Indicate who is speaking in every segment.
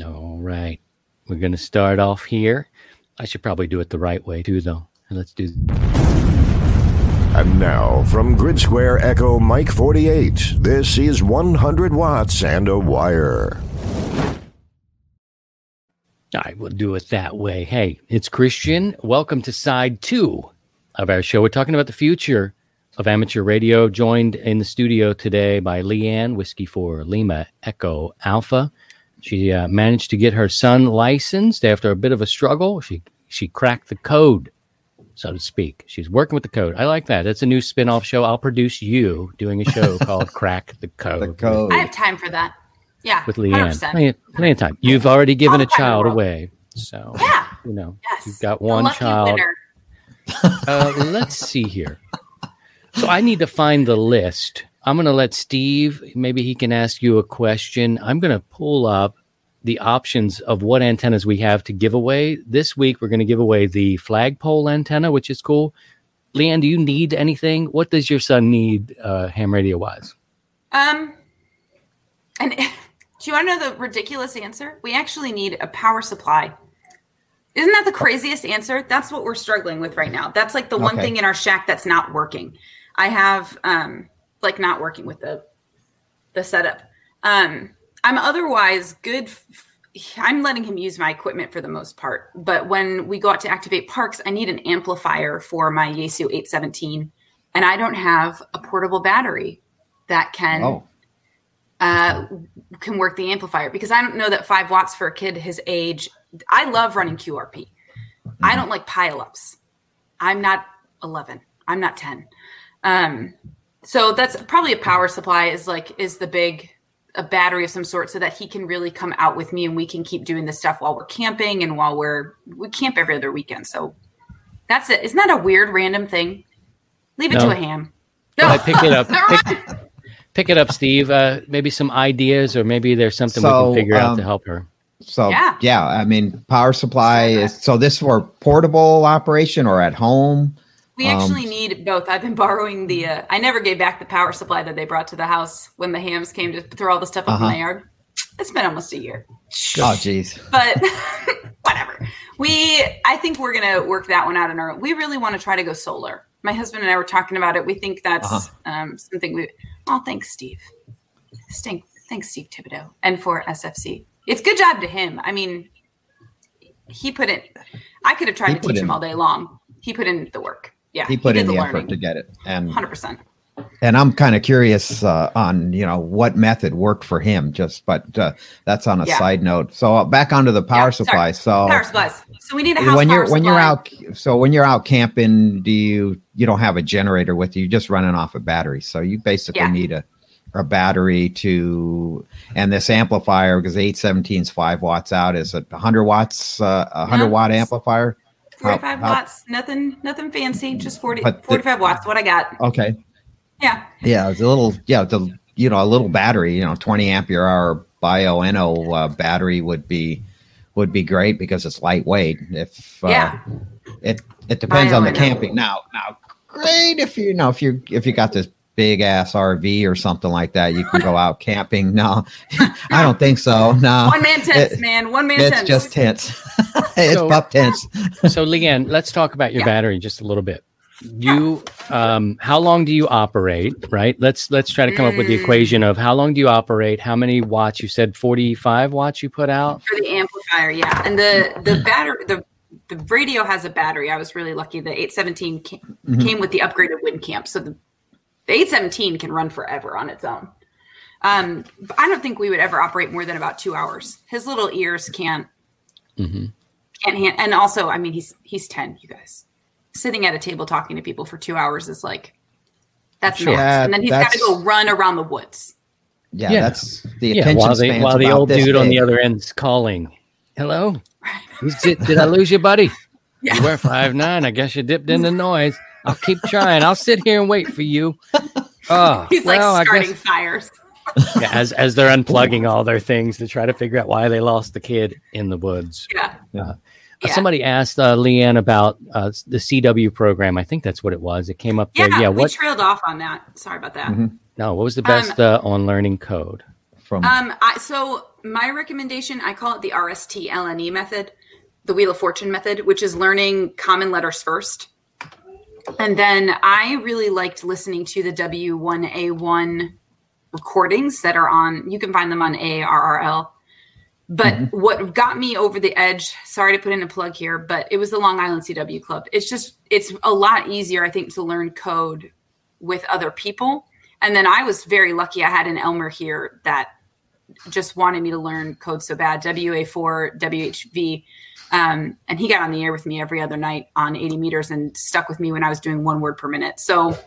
Speaker 1: All right. We're going to start off here. I should probably do it the right way too, though. Let's do.
Speaker 2: And now, from Grid Square Echo Mike 48, this is 100 watts and a wire.
Speaker 1: I will do it that way. Hey, it's Christian. Welcome to side two of our show. We're talking about the future of amateur radio. Joined in the studio today by Leanne, Whiskey for Lima Echo Alpha. She uh, managed to get her son licensed after a bit of a struggle. She she cracked the code, so to speak. She's working with the code. I like that. It's a new spin-off show. I'll produce you doing a show called Crack the Code.
Speaker 3: The code.
Speaker 4: I have time for that. Yeah.
Speaker 1: with Leanne. Plenty of, plenty of time. You've already given
Speaker 4: All
Speaker 1: a
Speaker 4: the time in the
Speaker 1: child away, so
Speaker 4: Yeah.
Speaker 1: you know
Speaker 4: Yes.
Speaker 1: you've got one
Speaker 4: lucky
Speaker 1: child. Uh, let's see here. So I need to find the list. I'm going to let Steve. Maybe he can ask you a question. I'm going to pull up the options of what antennas we have to give away this week. We're going to give away the flagpole antenna, which is cool. Leanne, do you need anything? What does your son need, uh, ham radio wise?
Speaker 4: Um, and do you want to know the ridiculous answer? We actually need a power supply. Isn't that the craziest answer? That's what we're struggling with right now. That's like the one
Speaker 3: Okay.
Speaker 4: thing in our shack that's not working. I have um like not working with the the setup. Um I'm otherwise good f- I'm letting him use my equipment for the most part. But when we go out to activate parks, I need an amplifier for my Yaesu 817 and I don't have a portable battery that can
Speaker 3: Oh,
Speaker 4: uh, can work the amplifier because I don't know that five watts for a kid his age. I love running QRP. I don't like pileups. I'm not 11. I'm not 10. Um, so that's probably a power supply is like is the big a battery of some sort so that he can really come out with me and we can keep doing this stuff while we're camping and while we're we camp every other weekend. So that's it. Isn't that a weird random thing? Leave it
Speaker 1: No.
Speaker 4: to a ham.
Speaker 1: No, I pick it up. Pick, pick it up, Steve. Uh, maybe some ideas, or maybe there's something we can figure out
Speaker 3: um,
Speaker 1: to help her.
Speaker 3: so
Speaker 4: Yeah.
Speaker 3: yeah. I mean, power supply is so this for portable operation or at home.
Speaker 4: We
Speaker 3: Um,
Speaker 4: actually need both. I've been borrowing the. Uh, I never gave back the power supply that they brought to the house when the hams came to throw all the stuff up
Speaker 3: Uh-huh.
Speaker 4: in my yard. It's been almost a year,
Speaker 3: Oh, jeez.
Speaker 4: but whatever. We, I think we're gonna work that one out in our. We really want to try to go solar. My husband and I were talking about it. We think that's
Speaker 3: Uh-huh.
Speaker 4: um, something we. Oh, thanks, Steve. Stink. Thanks, Steve Thibodeau, and for SFC. It's good job to him. I mean, he put in. I could have tried
Speaker 3: He
Speaker 4: to teach
Speaker 3: in-
Speaker 4: him all day long. He put in the work. Yeah,
Speaker 3: He put
Speaker 4: did
Speaker 3: in the,
Speaker 4: learning.
Speaker 3: effort to get it, and
Speaker 4: Hundred percent.
Speaker 3: and I'm kind of curious uh, on you know what method worked for him. Just but uh, that's on a
Speaker 4: Yeah.
Speaker 3: side note. So uh, back onto the power
Speaker 4: Yeah,
Speaker 3: supply.
Speaker 4: sorry.
Speaker 3: So
Speaker 4: Power supplies. So we need a house
Speaker 3: when you're when you're out so when you're out camping do you you don't have a generator with you you're just running off a battery so you basically
Speaker 4: Yeah.
Speaker 3: need a a battery to and this amplifier because 817 is 5 watts out is it 100 watts uh, a 100
Speaker 4: No.
Speaker 3: watt amplifier
Speaker 4: Forty-five
Speaker 3: how- how-
Speaker 4: watts. Nothing. Nothing fancy. Just 40,
Speaker 3: But the-
Speaker 4: 45 watts. What I got.
Speaker 3: okay
Speaker 4: Yeah.
Speaker 3: yeah it's a little yeah the you know a little battery you know 20 ampere hour Bioenno uh, battery would be would be great because it's lightweight if uh,
Speaker 4: Yeah.
Speaker 3: it it depends on the camping now now great if you know if you if you got this big ass rv or something like that you can go out camping no i don't think so no
Speaker 4: One man tents,
Speaker 3: It-
Speaker 4: man. One man
Speaker 3: it's
Speaker 4: tents.
Speaker 3: just tents it's
Speaker 1: So-
Speaker 3: pup tents
Speaker 1: so Leanne, let's talk about your
Speaker 4: Yeah.
Speaker 1: battery just a little bit. You, um, how long do you operate? Right. Let's let's try to come up with the
Speaker 4: Mm.
Speaker 1: equation of how long do you operate? How many watts? You said forty five watts. You put out.
Speaker 4: for the amplifier. Yeah. And the the battery the the radio has a battery. I was really lucky. The 817 ca-
Speaker 3: Mhm.
Speaker 4: came with the upgraded Windcamp, so the, the 817 can run forever on its own. Um, but I don't think we would ever operate more than about two hours. His little ears can't
Speaker 1: hmm
Speaker 4: can't hand, and also, I mean, he's he's 10. You guys sitting at a table talking to people for two hours is like that's
Speaker 1: Sure.
Speaker 4: max.
Speaker 3: Yeah,
Speaker 4: and then he's got to go run around the woods.
Speaker 3: yeah,
Speaker 1: Yeah.
Speaker 3: that's the
Speaker 1: Yeah.
Speaker 3: attention
Speaker 1: While the while the old
Speaker 3: this
Speaker 1: dude on the
Speaker 3: big.
Speaker 1: other end's calling. Hello. Is it- did I lose you, buddy?
Speaker 4: Yeah.
Speaker 1: You were five nine. I guess you dipped in the noise. I'll keep trying. I'll sit here and wait for you. Oh,
Speaker 4: He's
Speaker 1: well,
Speaker 4: like starting
Speaker 1: guess
Speaker 4: fires.
Speaker 1: yeah, as as they're unplugging all their things to try to figure out why they lost the kid in the woods.
Speaker 4: Yeah.
Speaker 1: Uh,
Speaker 4: Yeah.
Speaker 1: Somebody asked uh, Leanne about uh, the CW program. I think that's what it was. It came up
Speaker 4: Yeah,
Speaker 1: there. Yeah.
Speaker 4: we
Speaker 1: What?
Speaker 4: trailed off on that. Sorry about that.
Speaker 3: Mhm.
Speaker 1: No. What was the
Speaker 4: Um,
Speaker 1: best uh, on learning code?
Speaker 3: from
Speaker 4: Um, I, so my recommendation, I call it the RST LNE method, the Wheel of Fortune method, which is learning common letters first. And then I really liked listening to the W1AW recordings that are on, you can find them on ARRL. But mm-hmm. what got me over the edge, sorry to put in a plug here, but it was the Long Island CW Club. It's just, it's a lot easier, I think, to learn code with other people. And then I was very lucky. I had an Elmer here that just wanted me to learn code so bad, WA4, WHV. Um, and he got on the air with me every other night on 80 meters and stuck with me when I was doing one word per minute. So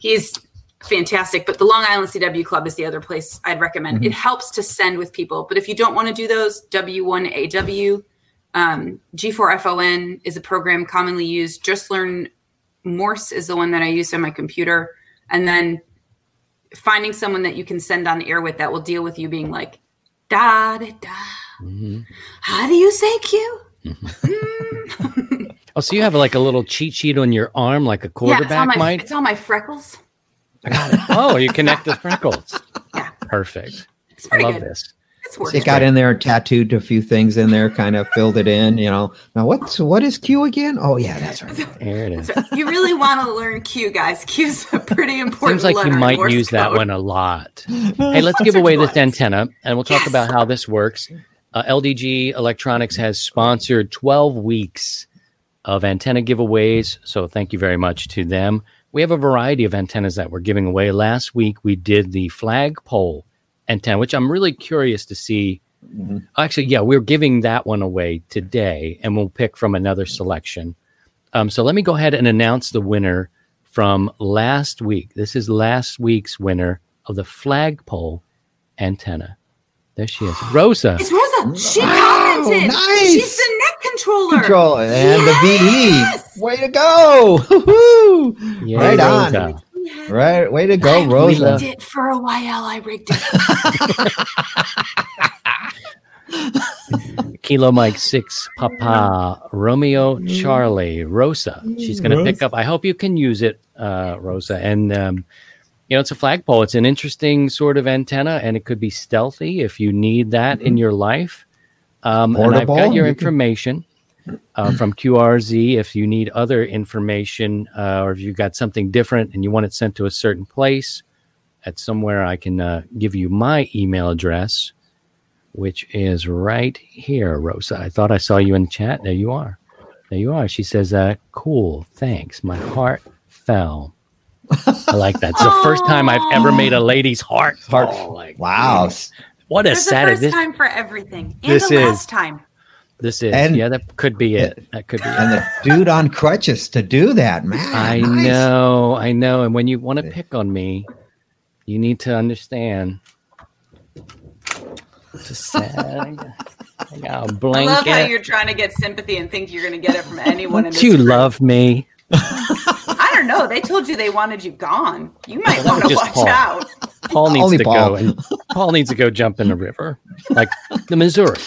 Speaker 4: he's fantastic. But the Long Island CW Club is the other place I'd recommend. It helps to send with people. But if you don't want to do those, W1AW, um, G4FON is a program commonly used. Just Learn Morse is the one that I use on my computer. And then finding someone that you can send on the air with that will deal with you being like, da da da.
Speaker 1: Mm-hmm.
Speaker 4: How do you say Q?
Speaker 1: Oh, so you have like a little cheat sheet on your arm, like a
Speaker 4: Yeah, it's
Speaker 1: quarterback
Speaker 4: my
Speaker 1: might?
Speaker 4: it's on my freckles.
Speaker 1: Oh, you connect the freckles.
Speaker 4: Yeah.
Speaker 1: Perfect.
Speaker 4: It's
Speaker 1: I love
Speaker 4: good.
Speaker 1: this.
Speaker 4: It's working.
Speaker 3: it got in there and tattooed a few things in there, kind of filled it in. You know, now what's what is Q again? Oh yeah, that's right.
Speaker 1: There it is.
Speaker 4: you really want to learn Q, guys. Q's a pretty important.
Speaker 1: Seems like you might
Speaker 4: Morse
Speaker 1: use that one a lot. Hey, let's give away this antenna and we'll talk
Speaker 4: Yes.
Speaker 1: about how this works. Uh, LDG Electronics has sponsored 12 weeks of antenna giveaways. So thank you very much to them. We have a variety of antennas that we're giving away. Last week we did the flagpole antenna, which I'm really curious to see. Actually, yeah, we're giving that one away today and we'll pick from another selection. Um, so let me go ahead and announce the winner from last week. This is last week's winner of the flagpole antenna. There she is, Rosa.
Speaker 4: It's Rosa. She
Speaker 3: Wow,
Speaker 4: commented.
Speaker 3: nice.
Speaker 4: She's the neck controller.
Speaker 3: Control and
Speaker 4: Yes!
Speaker 3: the VE. Way to go! Woo-hoo.
Speaker 1: Yay,
Speaker 3: right on.
Speaker 1: Rosa.
Speaker 3: Right, way to go,
Speaker 4: I
Speaker 3: Rosa.
Speaker 4: rigged it for a while. I rigged it.
Speaker 1: Kilo Mike Six Papa Romeo Charlie Rosa. She's going to pick up. I hope you can use it, uh, Rosa. And um, you know, it's a flagpole. It's an interesting sort of antenna, and it could be stealthy if you need that in your life. Um, and I've got your information uh, from QRZ. If you need other information, uh, or if you've got something different and you want it sent to a certain place, at somewhere, I can uh, give you my email address which is right here, Rosa. I thought I saw you in the chat. There you are. There you are. She says, uh, cool, thanks. My heart fell. I like that. It's the first time I've ever made a lady's heart
Speaker 3: Heart-
Speaker 1: fall. Oh, like,
Speaker 3: Wow.
Speaker 1: what a
Speaker 4: There's a
Speaker 1: sad
Speaker 4: first
Speaker 1: this,
Speaker 4: time for everything, and
Speaker 1: this
Speaker 4: the
Speaker 1: is-
Speaker 4: last time.
Speaker 1: this is.
Speaker 3: And-
Speaker 1: yeah, that could be it. That could be it.
Speaker 3: And the dude on crutches to do that, man.
Speaker 1: I
Speaker 3: nice.
Speaker 1: know, I know. And when you want to pick on me, you need to understand. It's a sad. I got a
Speaker 4: I love how
Speaker 1: blanket.
Speaker 4: you're trying to get sympathy and think you're going to get it from anyone. in
Speaker 1: Don't
Speaker 4: this
Speaker 1: you
Speaker 4: group.
Speaker 1: love me?
Speaker 4: I don't know. They told you they wanted you gone. You might want to watch
Speaker 1: Paul.
Speaker 4: out.
Speaker 1: Paul needs
Speaker 3: Only
Speaker 1: to
Speaker 3: Paul.
Speaker 1: go and Paul needs to go jump in the river, like the Missouri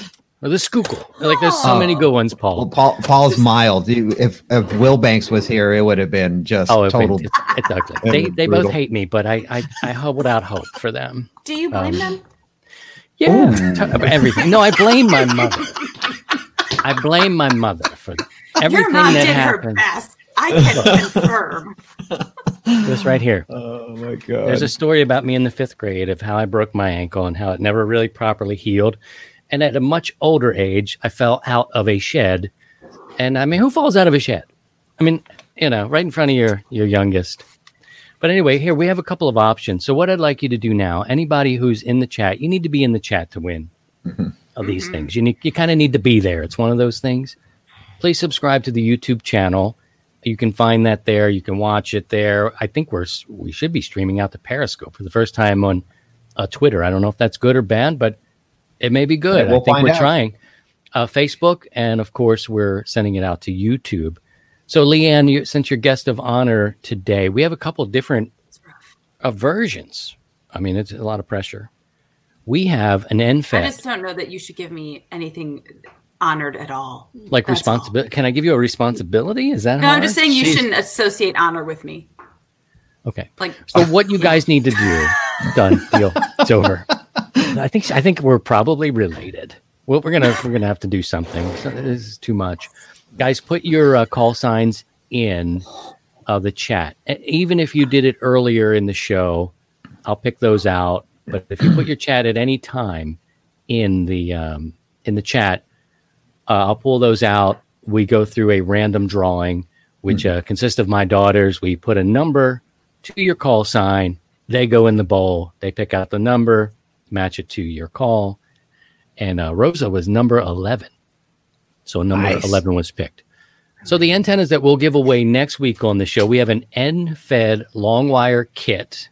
Speaker 1: or the Schuylkill. Like there's so
Speaker 3: Oh.
Speaker 1: many good ones,
Speaker 3: Well,
Speaker 1: Paul.
Speaker 3: Paul, Paul's mild. If if Will Banks was here, it would have been just
Speaker 1: Oh, it,
Speaker 3: total.
Speaker 1: it's, it's ugly. They they both hate me, but I I, I hold out hope for them.
Speaker 4: Do you blame
Speaker 1: Um,
Speaker 4: them?
Speaker 1: Yeah, t- everything. No, I blame my mother. I blame my mother for everything
Speaker 4: Your mom
Speaker 1: that
Speaker 4: did her
Speaker 1: happened.
Speaker 4: Best. I can confirm.
Speaker 1: This right here.
Speaker 3: Oh my god!
Speaker 1: There's a story about me in the fifth grade of how I broke my ankle and how it never really properly healed. And at a much older age, I fell out of a shed. And I mean, who falls out of a shed? I mean, you know, right in front of your your youngest. But anyway, here we have a couple of options. So what I'd like you to do now, anybody who's in the chat, you need to be in the chat to win mm-hmm. of these mm-hmm. things. You need you kind of need to be there. It's one of those things. Please subscribe to the YouTube channel. You can find that there. You can watch it there. I think we're we should be streaming out to Periscope for the first time on uh, Twitter. I don't know if that's good or bad, but it may be good.
Speaker 3: Yeah, we'll
Speaker 1: I think
Speaker 3: find
Speaker 1: we're
Speaker 3: out.
Speaker 1: trying. Uh, Facebook, and of course, we're sending it out to YouTube. So, Leanne, you, since you're guest of honor today, we have a couple different uh, versions. I mean, it's a lot of pressure. We have an
Speaker 4: NFA.
Speaker 1: I
Speaker 4: just don't know that you should give me anything honored at all.
Speaker 1: like responsibility. Can I give you a responsibility? Is that
Speaker 4: No, I'm just saying you
Speaker 1: Jeez.
Speaker 4: shouldn't associate honor with me.
Speaker 1: Okay.
Speaker 4: Like,
Speaker 1: So what you guys need to do? Done. Deal. It's over. I think I think we're probably related. Well, we're gonna we're gonna have to do something. So this is too much, guys. Put your uh, call signs in uh, the chat. And even if you did it earlier in the show, I'll pick those out. But if you put your chat at any time in the um, in the chat, uh, I'll pull those out. We go through a random drawing, which uh, consists of my daughters. We put a number to your call sign. They go in the bowl. They pick out the number, match it to your call. And uh, Rosa was number 11. So number
Speaker 3: Nice.
Speaker 1: 11 was picked. So the antennas that we'll give away next week on the show, we have an end-fed long wire kit,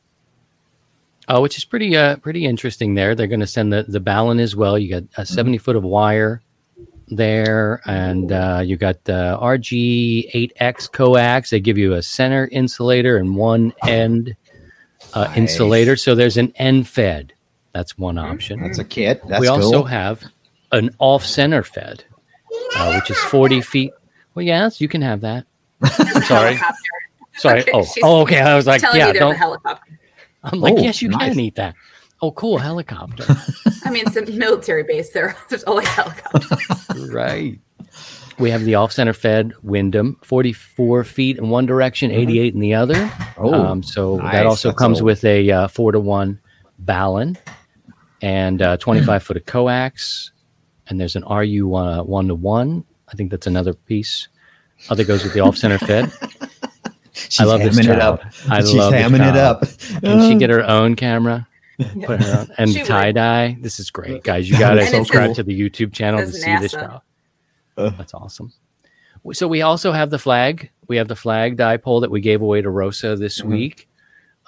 Speaker 1: uh, which is pretty uh, pretty interesting. There, they're going to send the the balun as well. You got a seventy foot of wire there, and uh, you got the RG8X coax. They give you a center insulator and one end uh,
Speaker 3: Nice.
Speaker 1: insulator. So there's an end-fed. That's one option
Speaker 3: That's a kit. That's
Speaker 1: we also have an off center fed, uh, which is 40 feet. Well, yes, you can have that. Sorry.
Speaker 4: Helicopter.
Speaker 1: Sorry.
Speaker 4: Okay,
Speaker 1: oh, oh, okay. I was like, yeah,
Speaker 4: you
Speaker 1: don't.
Speaker 4: helicopter.
Speaker 1: I'm like,
Speaker 3: Oh,
Speaker 1: yes, you
Speaker 3: nice.
Speaker 1: can eat that. Oh, cool. Helicopter.
Speaker 4: I mean, it's a military base. There, there's always helicopters.
Speaker 1: right. We have the off center fed Windom, 44 feet in one direction, 88 in the other.
Speaker 3: Mm-hmm. Oh,
Speaker 1: um, so
Speaker 3: nice.
Speaker 1: that also
Speaker 3: That's
Speaker 1: comes
Speaker 3: a-
Speaker 1: with a uh, four to one balun and uh, 25 foot of coax. And there's an RU uh, one to one. I think that's another piece. Other goes with the off center fed.
Speaker 3: She's
Speaker 1: I love this
Speaker 3: hamming it up.
Speaker 1: I
Speaker 3: She's
Speaker 1: love this
Speaker 3: hamming it up.
Speaker 1: Can she get her own camera? Put her own, and tie dye. This is great, guys. You got to subscribe
Speaker 3: a-
Speaker 1: to the YouTube channel to
Speaker 4: That's
Speaker 1: see this
Speaker 4: NASA.
Speaker 3: Uh.
Speaker 1: That's awesome. So we also have the flag. We have the flag dipole that we gave away to Rosa this
Speaker 3: Mhm.
Speaker 1: week,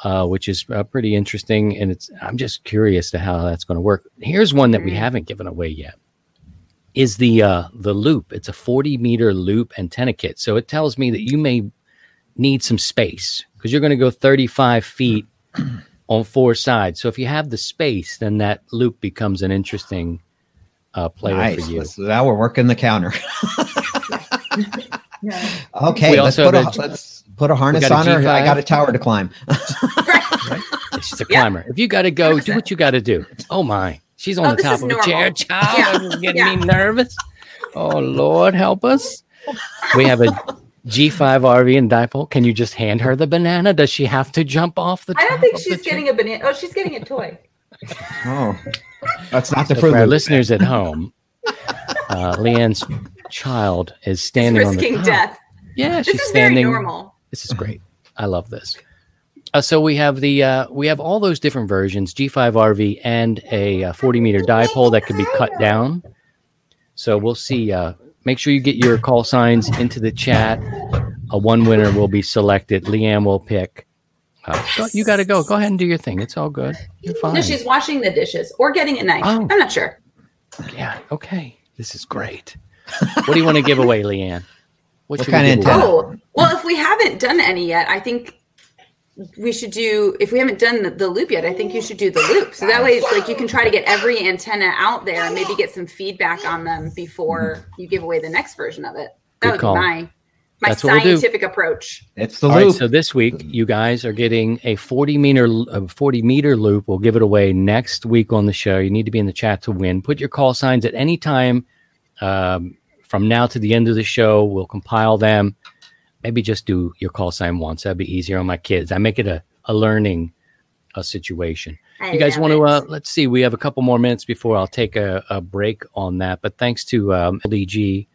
Speaker 1: uh, which is uh, pretty interesting. And it's I'm just curious to how that's going to work. Here's one that we
Speaker 4: Mhm.
Speaker 1: haven't given away yet. Is the uh, the loop? It's a 40 meter loop antenna kit. So it tells me that you may need some space because you're going to go 35 feet on four sides. So if you have the space, then that loop becomes an interesting uh, player
Speaker 3: Nice.
Speaker 1: for you.
Speaker 3: Let's- now we're working the counter. Okay,
Speaker 1: We
Speaker 3: let's put, a,
Speaker 1: a-
Speaker 3: let's put a harness on her. I
Speaker 1: G5.
Speaker 3: got a tower to climb.
Speaker 1: She's a
Speaker 4: Yeah.
Speaker 1: climber. If you got to go, do
Speaker 4: 100%.
Speaker 1: what you got to do. Oh my, she's on
Speaker 4: Oh,
Speaker 1: the top
Speaker 4: is
Speaker 1: of a chair. Child,
Speaker 4: Yeah.
Speaker 1: getting
Speaker 4: Yeah.
Speaker 1: me nervous. Oh Lord, help us. We have a G5 RV and dipole. Can you just hand her the banana? Does she have to jump off the?
Speaker 4: I don't
Speaker 1: top
Speaker 4: think
Speaker 1: of the
Speaker 4: she's
Speaker 1: chair?
Speaker 4: getting a banana. Oh, she's getting a toy.
Speaker 3: Oh, that's not the
Speaker 1: So
Speaker 3: fruit.
Speaker 1: for our listeners at home, uh, Leanne's child is
Speaker 4: She's
Speaker 1: standing on the
Speaker 4: risking
Speaker 1: top.
Speaker 4: death.
Speaker 1: Yeah,
Speaker 4: This
Speaker 1: she's
Speaker 4: is very normal.
Speaker 1: This is great. I love this. Uh, so we have the uh, we have all those different versions: G5 RV and a uh, 40 meter dipole that can be cut down. So we'll see. Uh, make sure you get your call signs into the chat. A one winner will be selected. Leanne will pick. Uh, go- you got to go. Go ahead and do your thing. It's all good. You're fine.
Speaker 4: No, she's washing the dishes or getting a knife.
Speaker 1: Oh.
Speaker 4: I'm not sure.
Speaker 1: yeah. Okay. This is great. What do you want to give away, Leanne?
Speaker 3: What
Speaker 1: should
Speaker 3: kind of antenna?
Speaker 4: Oh, well, if we haven't done any yet, I think we should do. If we haven't done the, the loop yet, I think you should do the loop. So that way, it's like you can try to get every antenna out there and maybe get some feedback on them before you give away the next version of it.
Speaker 1: Good
Speaker 4: That would
Speaker 1: call.
Speaker 4: be my my
Speaker 1: That's what we'll
Speaker 4: scientific approach.
Speaker 3: It's the
Speaker 1: All right,
Speaker 3: loop.
Speaker 1: so this week you guys are getting a 40 meter a 40 meter loop. We'll give it away next week on the show. You need to be in the chat to win. Put your call signs at any time um, from now to the end of the show. We'll compile them. Maybe just do your call sign once. That'd be easier on my kids. I make it a, a learning a situation.
Speaker 4: I
Speaker 1: You guys want to? Uh, let's see. We have a couple more minutes before I'll take a, a break on that. But thanks to um, LDG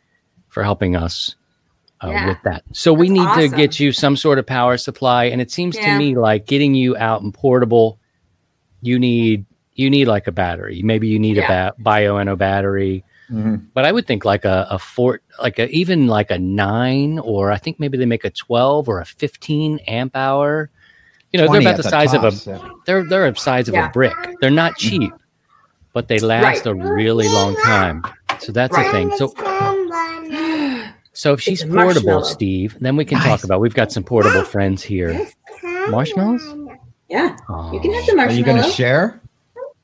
Speaker 1: for helping us uh,
Speaker 4: Yeah.
Speaker 1: with that. So we
Speaker 4: That's
Speaker 1: need to get you some sort of power supply, and it seems to me like getting you out and portable. You need you need like a battery. Maybe you need
Speaker 4: Yeah.
Speaker 1: a ba- bioenno battery.
Speaker 3: Mhm.
Speaker 1: But I would think like a, a fort, like a even like a nine, or I think maybe they make a twelve or a fifteen amp hour. You know, they're about the
Speaker 3: the
Speaker 1: size of a
Speaker 3: tops, yeah.
Speaker 1: they're they're the size of
Speaker 4: Yeah.
Speaker 1: a brick. They're not cheap, but they last
Speaker 4: Right.
Speaker 1: a really long time. So that's
Speaker 4: Right.
Speaker 1: the thing. So so if she's
Speaker 4: a
Speaker 1: portable. Steve, then we can
Speaker 3: Nice.
Speaker 1: talk about. We've got some portable friends here. Marshmallows?
Speaker 4: Yeah,
Speaker 1: Oh,
Speaker 4: you can have the
Speaker 3: marshmallows.
Speaker 4: Are
Speaker 3: you going to share?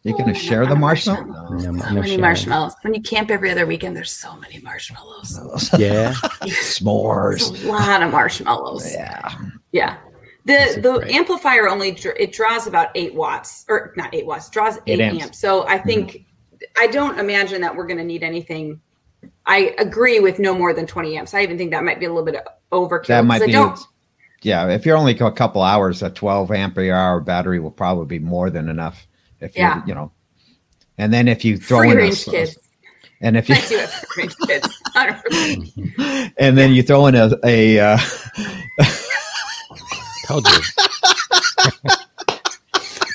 Speaker 3: You going to share the marshmallow?
Speaker 1: no,
Speaker 4: So many
Speaker 1: sharing.
Speaker 4: marshmallows. When you camp every other weekend, there's so many marshmallows.
Speaker 1: Yeah,
Speaker 4: There's
Speaker 3: S'mores.
Speaker 4: a lot of marshmallows.
Speaker 3: Yeah.
Speaker 4: Yeah. The the
Speaker 1: great.
Speaker 4: amplifier only dr- it draws about eight watts or not eight watts draws eight,
Speaker 3: Eight amps.
Speaker 4: amps. So I mm. think I don't imagine that we're going to need anything. I agree with no more than twenty amps. I even think that might be a little bit overkill.
Speaker 3: That
Speaker 4: 'cause
Speaker 3: might be. Yeah, if you're only a couple hours, a 12 ampere hour battery will probably be more than enough. If you
Speaker 4: Yeah.
Speaker 3: you know, and then if you throw
Speaker 4: free
Speaker 3: in a,
Speaker 4: kids.
Speaker 3: and if you
Speaker 4: I do have free range kids.
Speaker 3: and then you throw in a, a uh,
Speaker 1: Told you.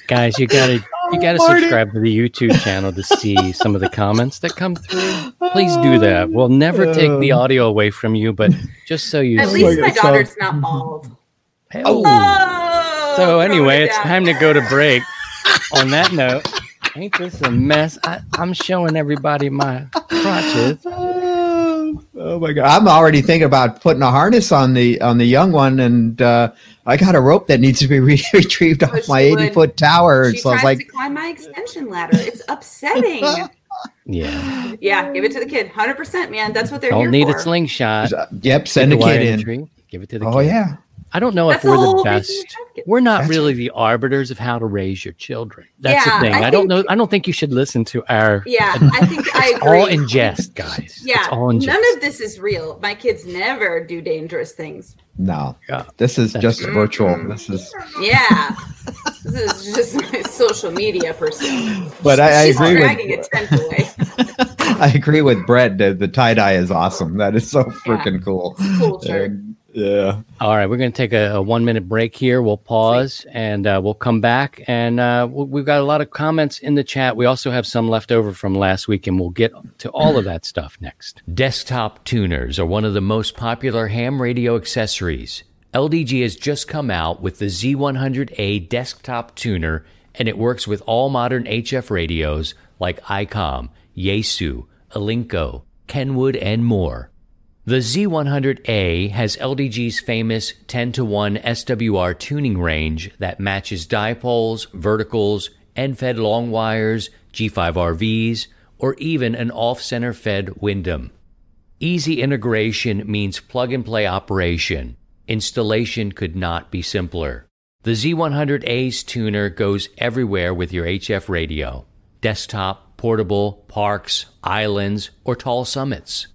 Speaker 1: Guys, you gotta you gotta
Speaker 3: Marty.
Speaker 1: subscribe to the YouTube channel to see some of the comments that come through. Please do that. We'll never take the audio away from you, but just so you
Speaker 4: At
Speaker 1: see.
Speaker 4: least my
Speaker 3: so-
Speaker 4: daughter's not bald.
Speaker 1: Oh.
Speaker 4: Oh,
Speaker 1: So anyway,
Speaker 4: it
Speaker 1: it's time to go to break. On that note, ain't this a mess? I, I'm showing everybody my crotches.
Speaker 3: oh my god! I'm already thinking about putting a harness on the on the young one, and uh, I got a rope that needs to be re- retrieved off
Speaker 4: Wish
Speaker 3: my 80
Speaker 4: would.
Speaker 3: foot tower.
Speaker 4: She
Speaker 3: so I was like,
Speaker 4: to climb my extension ladder. It's upsetting.
Speaker 1: Yeah.
Speaker 4: yeah, give it to the kid. Hundred percent, man. That's what they're
Speaker 1: Don't
Speaker 4: here
Speaker 1: need
Speaker 4: for.
Speaker 1: a slingshot.
Speaker 3: "Yep, send a
Speaker 1: the
Speaker 3: kid in."
Speaker 1: entry, Give it to the
Speaker 3: Oh
Speaker 1: kid.
Speaker 3: yeah,
Speaker 1: I don't know
Speaker 4: That's
Speaker 1: if we're
Speaker 4: the
Speaker 1: the best.
Speaker 4: you have kids.
Speaker 1: We're not
Speaker 3: That's-
Speaker 1: really the arbiters of how to raise your children. That's
Speaker 4: Yeah,
Speaker 1: the thing. I,
Speaker 4: I
Speaker 1: don't know. I don't think you should listen to our.
Speaker 4: Yeah, I think I agree.
Speaker 1: all in jest, guys.
Speaker 4: Yeah,
Speaker 1: it's all in jest.
Speaker 4: none of this is real. My kids never do dangerous things.
Speaker 3: no,
Speaker 1: Yeah.
Speaker 3: this is just
Speaker 1: good.
Speaker 3: virtual. Mm. This is,
Speaker 4: Yeah, this is just my social media person.
Speaker 3: but I, I agree with
Speaker 4: a tent away.
Speaker 3: I agree with Brett. The, the tie dye is awesome. That is so freaking cool.
Speaker 4: Cool shirt.
Speaker 3: And, yeah.
Speaker 1: All right, we're going to take a, a one minute break here. We'll pause and uh, we'll come back. And uh, we- we've got a lot of comments in the chat. We also have some left over from last week, and we'll get to all of that stuff next. Desktop tuners are one of the most popular ham radio accessories. LDG has just come out with the Z100A desktop tuner, and it works with all modern HF radios like ICOM, Yaesu, Alinco, Kenwood, and more. The Z100A has LDG's famous 10 to 1 SWR tuning range that matches dipoles, verticals, end fed long wires, G5RVs, or even an off center fed Windom. Easy integration means plug and play operation. Installation could not be simpler. The Z100A's tuner goes everywhere with your HF radio desktop, portable, parks, islands, or tall summits.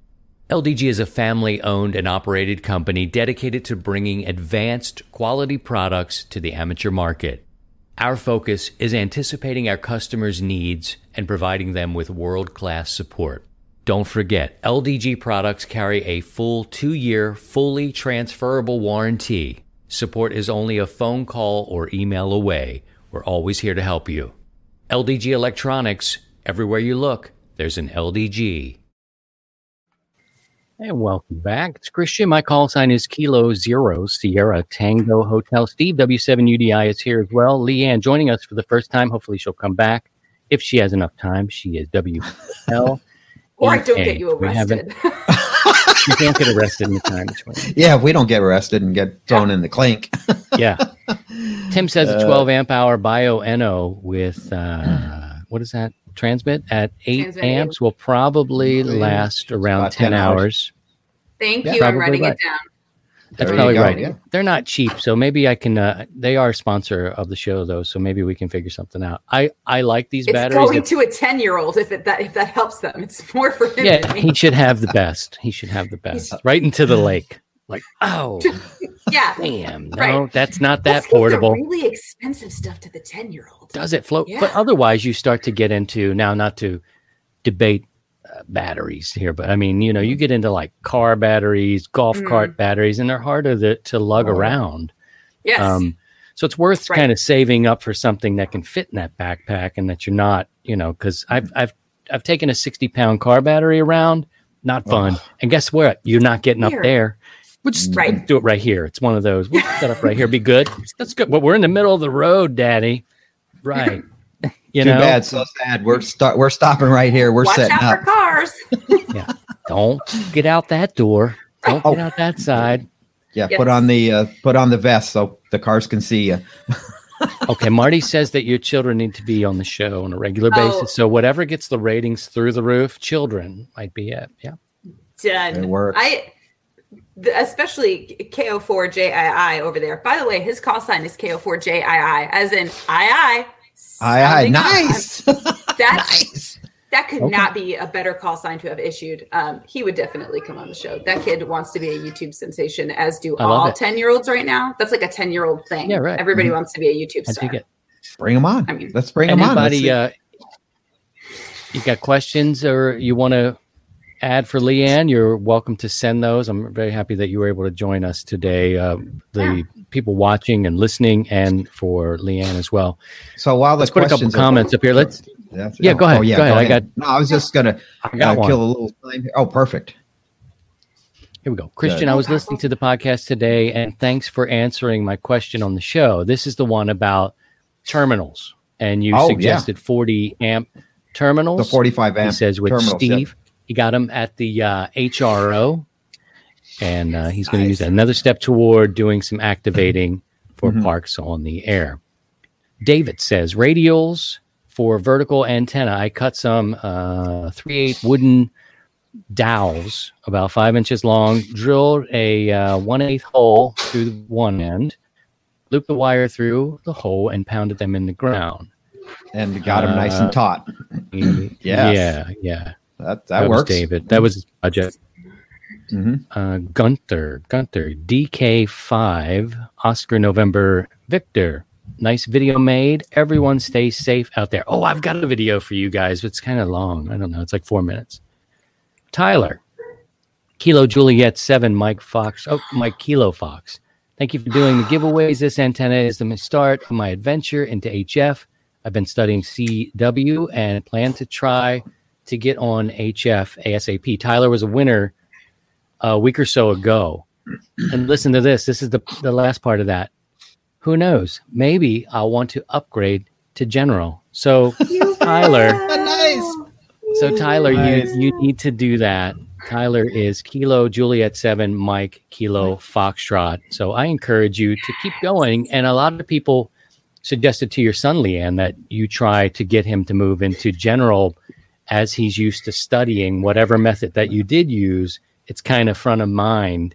Speaker 1: LDG is a family owned and operated company dedicated to bringing advanced quality products to the amateur market. Our focus is anticipating our customers' needs and providing them with world class support. Don't forget, LDG products carry a full two year, fully transferable warranty. Support is only a phone call or email away. We're always here to help you. LDG Electronics, everywhere you look, there's an LDG. And welcome back. It's Christian. My call sign is Kilo Zero Sierra Tango Hotel. Steve W7UDI is here as well. Leanne joining us for the first time. Hopefully she'll come back if she has enough time. She is WL.
Speaker 4: Or I don't get you arrested.
Speaker 1: You can't get arrested in the time between.
Speaker 3: Yeah, if we don't get arrested and get thrown in the clink.
Speaker 1: Yeah. Tim says a
Speaker 3: Uh,
Speaker 1: 12 amp hour Bio NO with uh, what is that? Transmit at eight
Speaker 4: Transmit eight.
Speaker 1: amps will probably
Speaker 3: Yeah.
Speaker 1: last around 10,
Speaker 3: 10 hours.
Speaker 1: hours.
Speaker 4: Thank
Speaker 3: Yeah,
Speaker 4: you. I'm writing
Speaker 1: right.
Speaker 4: it down.
Speaker 1: That's
Speaker 3: There
Speaker 1: probably
Speaker 3: go,
Speaker 1: right.
Speaker 3: yeah.
Speaker 1: They're not cheap, so maybe I can. Uh, they are a sponsor of the show, though, so maybe we can figure something out. I I like these
Speaker 4: It's
Speaker 1: batteries.
Speaker 4: going
Speaker 1: If-
Speaker 4: to a ten year old if it that if that helps them. It's more for him.
Speaker 1: yeah,
Speaker 4: than me.
Speaker 1: he should have the best. He should have the best. Right into the lake. Like, oh,
Speaker 4: yeah.
Speaker 1: damn! No,
Speaker 4: Right.
Speaker 1: that's not that
Speaker 4: Let's
Speaker 1: portable.
Speaker 4: really expensive stuff to the ten year old.
Speaker 1: Does it float? But otherwise, you start to get into now. Not to debate uh, batteries here, but I mean, you know, you get into like car batteries, golf
Speaker 4: Mm.
Speaker 1: cart batteries, and they're harder to, to lug
Speaker 3: Oh.
Speaker 1: around.
Speaker 4: Yes.
Speaker 1: Um, so it's worth
Speaker 4: Right.
Speaker 1: kind of saving up for something that can fit in that backpack and that you're not, you know, because I've I've I've taken a 60 pound car battery around, not fun. And guess what? You're not getting up there. We'll just
Speaker 4: Right.
Speaker 1: do it right here. It's one of those. We'll set up right here. Be good. That's good. But we're in the middle of the road, Daddy. Right. You
Speaker 3: Too
Speaker 1: know,
Speaker 3: bad, so sad. We're start. We're stopping right here. We're
Speaker 4: Watch
Speaker 3: setting
Speaker 4: out
Speaker 3: up.
Speaker 4: for cars. Yeah.
Speaker 1: Don't get out that door. Don't
Speaker 3: Oh.
Speaker 1: get out that side.
Speaker 3: Yeah,
Speaker 4: Yes.
Speaker 3: put on the uh, put on the vest so the cars can see you.
Speaker 1: Okay, Marty says that your children need to be on the show on a regular
Speaker 4: Oh.
Speaker 1: basis. So whatever gets the ratings through the roof, children might be it. Yeah.
Speaker 4: Done.
Speaker 3: It works.
Speaker 4: I the- especially KO4JII over there. By the way, his call sign is KO4JII, as in I
Speaker 3: Aye, aye,
Speaker 4: sounding up.
Speaker 3: nice.
Speaker 4: That's
Speaker 3: nice.
Speaker 4: that could
Speaker 1: Okay.
Speaker 4: not be a better call sign to have issued. Um, he would definitely come on the show. That kid wants to be a YouTube sensation, as do
Speaker 1: I love
Speaker 4: all
Speaker 1: it.
Speaker 4: ten year olds right now. That's like a ten year old thing.
Speaker 1: Yeah, right. Mm-hmm.
Speaker 4: Everybody wants to be a YouTube
Speaker 1: I
Speaker 4: star.
Speaker 1: dig it.
Speaker 3: Bring them on.
Speaker 4: I mean,
Speaker 3: Let's bring them on. Let's
Speaker 1: Anybody,
Speaker 3: see.
Speaker 1: uh, you got questions or you want to add for Leanne? You're welcome to send those. I'm very happy that you were able to join us today. Uh, the people watching and listening, and for Leanne as well.
Speaker 3: so while the
Speaker 1: Let's put a couple
Speaker 3: questions are-
Speaker 1: comments up here. Let's.
Speaker 3: That's-
Speaker 1: Yeah, go ahead, yeah go ahead. I got-
Speaker 3: No, I was just gonna
Speaker 1: I got
Speaker 3: uh,
Speaker 1: one.
Speaker 3: kill a little time here. Oh, perfect.
Speaker 1: Here we go. Christian, I was listening to the podcast today, and thanks for answering my question on the show. This is the one about terminals, and you
Speaker 3: Oh, yeah.
Speaker 1: suggested 40 amp terminals.
Speaker 3: The 45
Speaker 1: he
Speaker 3: amp
Speaker 1: says with
Speaker 3: terminals, yeah.
Speaker 1: Steve. He got them at the uh, HRO, and uh, he's going to use that. another step toward doing some activating for
Speaker 3: Mhm.
Speaker 1: parks on the air. David says radials for vertical antenna. I cut some uh, three eight wooden dowels about five inches long, drilled a uh, one eighth hole through one end, looped the wire through the hole, and pounded them in the ground.
Speaker 3: And got them nice and
Speaker 1: Uh,
Speaker 3: taut.
Speaker 1: Yes. Yeah, yeah.
Speaker 3: That that,
Speaker 1: That, was
Speaker 3: works.
Speaker 1: David. That was his project.
Speaker 3: hmm
Speaker 1: Uh, Gunther, Gunther, DK5, Oscar November, Victor. Nice video made. Everyone stay safe out there. Oh, I've got a video for you guys. It's kind of long. I don't know. It's like four minutes. Tyler, Kilo Juliet 7, Mike Fox. Oh, Mike Kilo Fox. Thank you for doing the giveaways. This antenna is the start of my adventure into HF. I've been studying CW and plan to try to get on HF ASAP. Tyler was a winner a week or so ago. And listen to this. This is the, the last part of that. Who knows? Maybe I'll want to upgrade to general. So Tyler,
Speaker 3: nice.
Speaker 1: so Tyler,
Speaker 3: Nice.
Speaker 1: you you need to do that. Tyler is Kilo Juliet Seven, Mike Kilo Foxtrot. So I encourage you to keep going. And a lot of people suggested to your son Leanne that you try to get him to move into general as he's used to studying whatever method that you did use. It's kind of front of mind.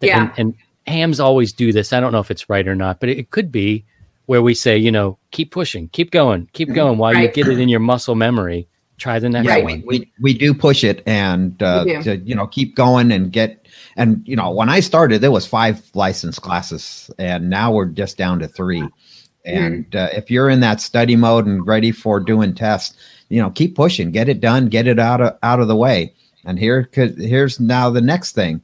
Speaker 4: Yeah.
Speaker 1: And, and hams always do this. I don't know if it's right or not, but it, it could be where we say, you know, keep pushing, keep going, keep going while you get it in your muscle memory. Try the next
Speaker 3: Yeah,
Speaker 1: one.
Speaker 3: we, we we do push it and uh, to you know keep going and get and you know when I started there was five license classes and now we're just down to three. And uh, if you're in that study mode and ready for doing tests, you know keep pushing, get it done, get it out of out of the way. And here could here's now the next thing.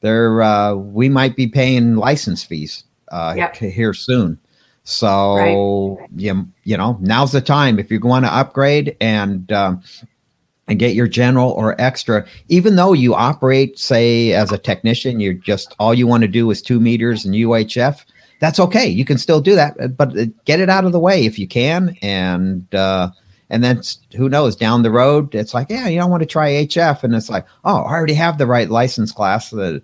Speaker 3: There uh, we might be paying license fees uh,
Speaker 4: Yep.
Speaker 3: here soon. So you, you know now's the time if you want to upgrade and um, and get your general or extra. Even though you operate, say as a technician, you're just all you want to do is two meters and UHF. That's okay. You can still do that, but uh, get it out of the way if you can. And uh, and then who knows down the road, it's like yeah, you don't want to try HF, and it's like oh, I already have the right license class the,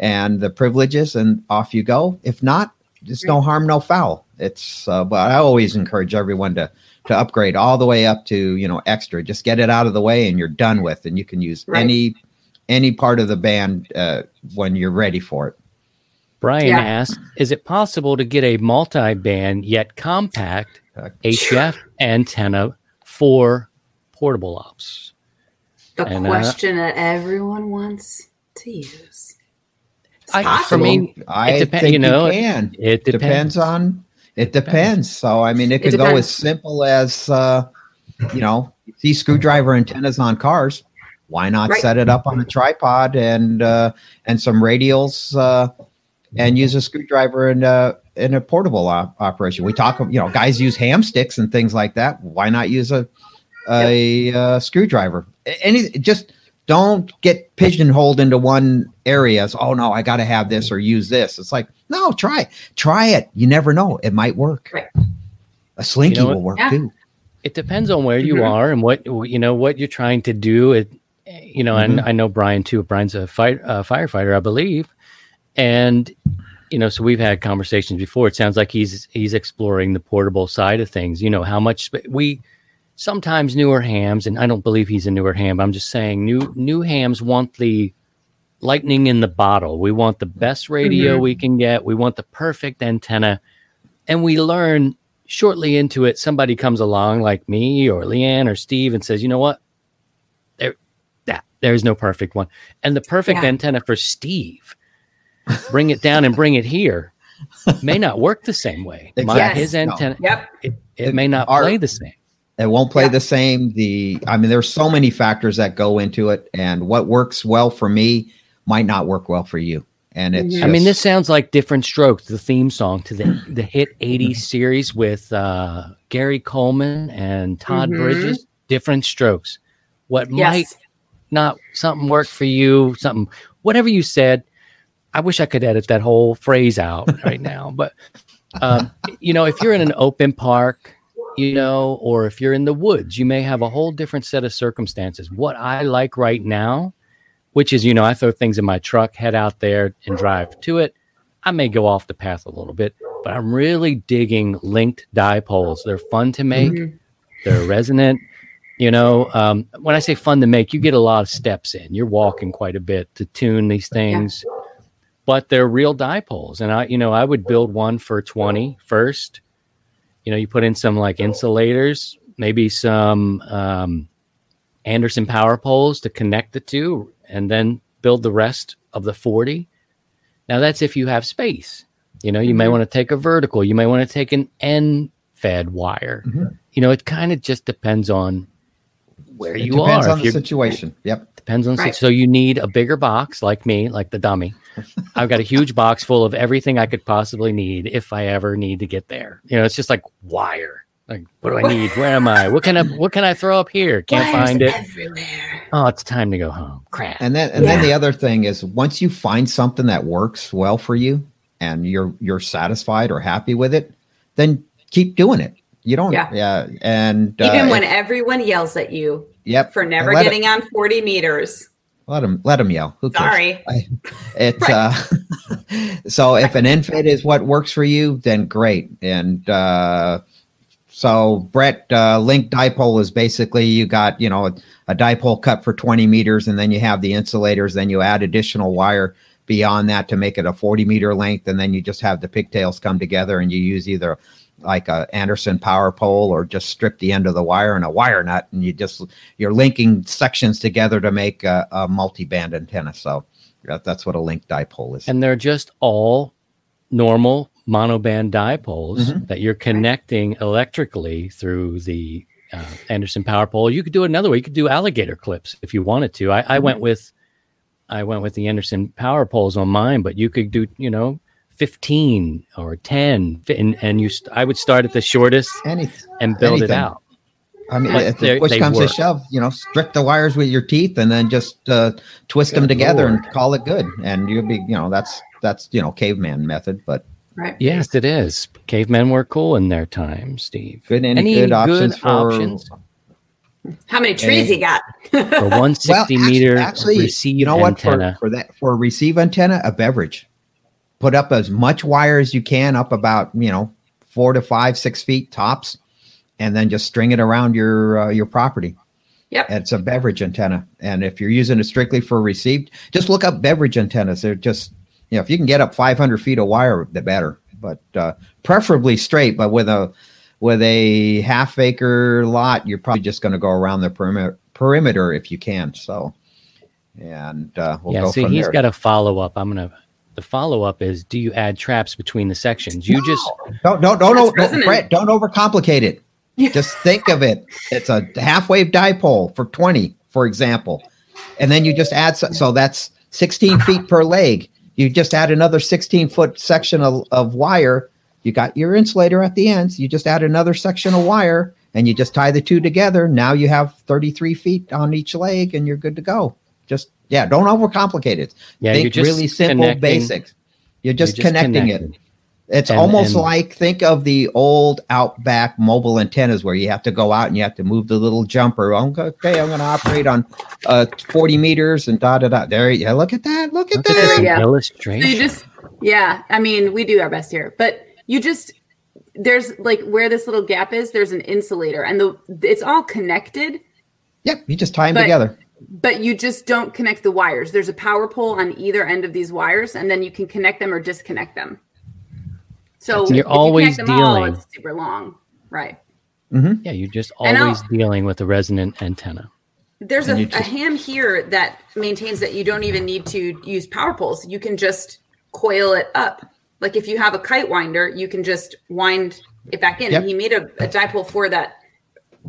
Speaker 3: and the privileges, and off you go. If not, it's no harm, no foul. It's uh, but I always encourage everyone to to upgrade all the way up to you know extra. Just get it out of the way, and you're done with, and you can use
Speaker 4: Right.
Speaker 3: any any part of the band uh, when you're ready for it.
Speaker 1: Brian
Speaker 4: Yeah.
Speaker 1: asked, "Is it possible to get a multi-band yet compact
Speaker 3: Uh,
Speaker 1: HF antenna for portable ops?"
Speaker 4: The
Speaker 1: And, uh,
Speaker 4: question that everyone wants to use. It's
Speaker 1: I- for me,
Speaker 3: I
Speaker 1: it depen-
Speaker 3: think
Speaker 1: you know,
Speaker 3: you can.
Speaker 1: It depends.
Speaker 3: depends on it depends. So I mean, it
Speaker 4: It
Speaker 3: can go as simple as uh, you know, see screwdriver antennas on cars. Why not
Speaker 4: Right.
Speaker 3: set it up on a tripod and uh, and some radials uh, and use a screwdriver and a in a portable op- operation? We talk, you know, guys use ham sticks and things like that. Why not use a a uh, screwdriver? Any just don't get pigeonholed into one area. As, oh no, I got to have this or use this. It's like no, try try it. You never know, it might work.
Speaker 4: Right.
Speaker 3: A slinky
Speaker 1: You know
Speaker 3: will work
Speaker 4: Yeah.
Speaker 3: too.
Speaker 1: It depends on where you
Speaker 4: Mhm.
Speaker 1: are and what you know what you're trying to do. It, you know, and
Speaker 3: Mhm.
Speaker 1: I know Brian too. Brian's a fight uh, firefighter, I believe, and you know, so we've had conversations before. It sounds like he's he's exploring the portable side of things. You know, how much we sometimes newer hams, and I don't believe he's a newer ham. I'm just saying new new hams want the lightning in the bottle. We want the best radio
Speaker 4: Mhm.
Speaker 1: we can get. We want the perfect antenna. And we learn shortly into it, somebody comes along like me or Leanne or Steve and says, you know what? There, that, there's no perfect one. And the perfect
Speaker 4: Yeah.
Speaker 1: antenna for Steve, bring it down and bring it here, may not work the same way. My,
Speaker 3: Exactly.
Speaker 1: his
Speaker 3: No.
Speaker 1: antenna,
Speaker 4: Yep.
Speaker 1: it, it may not
Speaker 3: Our-
Speaker 1: play the same.
Speaker 3: It won't play
Speaker 4: Yeah.
Speaker 3: the same. The I mean, there's so many factors that go into it, and what works well for me might not work well for you. And it's
Speaker 4: Mhm.
Speaker 1: I mean, this sounds like Diff'rent Strokes, the theme song to the, the hit 80s series with uh, Gary Coleman and Todd
Speaker 4: Mhm.
Speaker 1: Bridges. Diff'rent Strokes. What might not something work for you, something, whatever you said. I wish I could edit that whole phrase out right now. But, um, you know, if you're in an open park, you know, or if you're in the woods, you may have a whole different set of circumstances. What I like right now, which is, you know, I throw things in my truck, head out there and drive to it. I may go off the path a little bit, but I'm really digging linked dipoles. They're fun to make,
Speaker 4: Mhm.
Speaker 1: they're resonant. You know, um, when I say fun to make, you get a lot of steps in. You're walking quite a bit to tune these things, but they're real dipoles. And I, you know, I would build one for 20 first. You know, you put in some like insulators, maybe some um, Anderson power poles to connect the two, and then build the rest of the 40. Now, that's if you have space. You know, you may
Speaker 4: Mhm.
Speaker 1: want to take a vertical, you may want to take an end fed wire.
Speaker 3: Mhm.
Speaker 1: You know, it kind of just depends on where
Speaker 3: it
Speaker 1: you
Speaker 3: depends
Speaker 1: are.
Speaker 3: on
Speaker 1: If
Speaker 3: the situation. Yep.
Speaker 1: Depends on
Speaker 4: Right.
Speaker 1: so you need a bigger box like me, like the dummy. I've got a huge box full of everything I could possibly need if I ever need to get there. You know, it's just like wire. Like, what do I need? Where am I? What can I what can I throw up here? Can't
Speaker 4: Wires
Speaker 1: find it.
Speaker 4: Everywhere.
Speaker 1: Oh, it's time to go home. Crap.
Speaker 3: And then and then the other thing is once you find something that works well for you and you're you're satisfied or happy with it, then keep doing it. You don't
Speaker 4: Yeah.
Speaker 3: yeah, and
Speaker 4: Even
Speaker 3: uh,
Speaker 4: when
Speaker 3: if-
Speaker 4: everyone yells at you
Speaker 3: yep
Speaker 4: for never getting on 40 meters.
Speaker 3: let them let them yell. Who cares?
Speaker 4: Sorry.
Speaker 3: It's
Speaker 4: Right.
Speaker 3: uh so if an infit is what works for you, then great. And uh so Brett, uh link dipole is basically you got, you know, a, a dipole cut for 20 meters and then you have the insulators, then you add additional wire beyond that to make it a 40 meter length, and then you just have the pigtails come together and you use either like a Anderson power pole or just strip the end of the wire and a wire nut and you just you're linking sections together to make a, a multi-band antenna. So that, that's what a link dipole is.
Speaker 1: and they're just all normal monoband dipoles
Speaker 3: Mhm.
Speaker 1: that you're connecting electrically through the uh, Anderson power pole. You could do it another way. You could do alligator clips if you wanted to. I, I went with I went with the Anderson power poles on mine, but you could do you know 15 or 10 and, and you st- I would start at the shortest
Speaker 3: Anything.
Speaker 1: and build it
Speaker 3: Anything.
Speaker 1: out.
Speaker 3: I mean,
Speaker 1: But
Speaker 3: if the push comes
Speaker 1: work.
Speaker 3: to shove, you know, strip the wires with your teeth and then just uh, twist them together
Speaker 1: Lord.
Speaker 3: and call it good. And you'll be, you know, that's that's you know caveman method, but
Speaker 4: Right.
Speaker 1: Yes, it is. Cavemen were cool in their time, Steve.
Speaker 3: good any,
Speaker 1: Any
Speaker 3: good
Speaker 1: good
Speaker 3: options for
Speaker 1: options?
Speaker 4: How many trees
Speaker 3: Eh.
Speaker 4: you got?
Speaker 1: For 160
Speaker 3: Well, actu-
Speaker 1: meter
Speaker 3: actually,
Speaker 1: receive
Speaker 3: you know what for,
Speaker 1: antenna.
Speaker 3: for that for a receive antenna, a beverage. Put up as much wire as you can, up about you know four to five, six feet tops, and then just string it around your uh, your property.
Speaker 4: Yep.
Speaker 3: It's a beverage antenna, and if you're using it strictly for received, just look up beverage antennas. They're just you know if you can get up 500 feet of wire, the better. But uh, preferably straight. But with a with a half acre lot, you're probably just going to go around the perimeter perimeter if you can. So, and uh, we'll
Speaker 1: yeah,
Speaker 3: go
Speaker 1: see,
Speaker 3: from
Speaker 1: he's
Speaker 3: there.
Speaker 1: got a follow up. I'm gonna. The follow up is: Do you add traps between the sections? You just
Speaker 3: don't don't don't,
Speaker 4: That's
Speaker 3: don't. Brett, don't overcomplicate it. Just think of it. It's a half wave dipole for 20, for example. And then you just add, so, so that's 16 feet per leg. You just add another 16 foot section of, of wire. You got your insulator at the ends. You just add another section of wire and you just tie the two together. Now you have 33 feet on each leg and you're good to go. Just, yeah, don't overcomplicate it.
Speaker 1: yeah,
Speaker 3: think
Speaker 1: you're just
Speaker 3: really simple basics. You're just,
Speaker 1: you're
Speaker 3: connecting
Speaker 1: connecting.
Speaker 3: it. It's
Speaker 1: And-
Speaker 3: almost
Speaker 1: and-
Speaker 3: like think of the old outback mobile antennas where you have to go out and you have to move the little jumper. Okay, I'm going to operate on uh, 40 meters and da da da. There, yeah, look at that. Look at
Speaker 1: Look at
Speaker 3: that.
Speaker 1: this
Speaker 4: Yeah.
Speaker 1: illustration.
Speaker 4: So you just, yeah. I mean, we do our best here, but you just there's like where this little gap is. There's an insulator, and the it's all connected.
Speaker 3: Yep, you just tie them
Speaker 4: But-
Speaker 3: together.
Speaker 4: But you just don't connect the wires. There's a power pole on either end of these wires, and then you can connect them or disconnect them. So
Speaker 1: You're
Speaker 4: if you
Speaker 1: always
Speaker 4: connect them all,
Speaker 1: dealing-
Speaker 4: it's super long, right? Mm-hmm.
Speaker 1: Yeah, you're just always dealing with a resonant antenna.
Speaker 4: There's a,
Speaker 3: And you
Speaker 4: a ham here that maintains that you don't even need to use power poles. You can just coil it up. Like if you have a kite winder, you can just wind it back in.
Speaker 3: Yep.
Speaker 4: And he made a, a dipole for that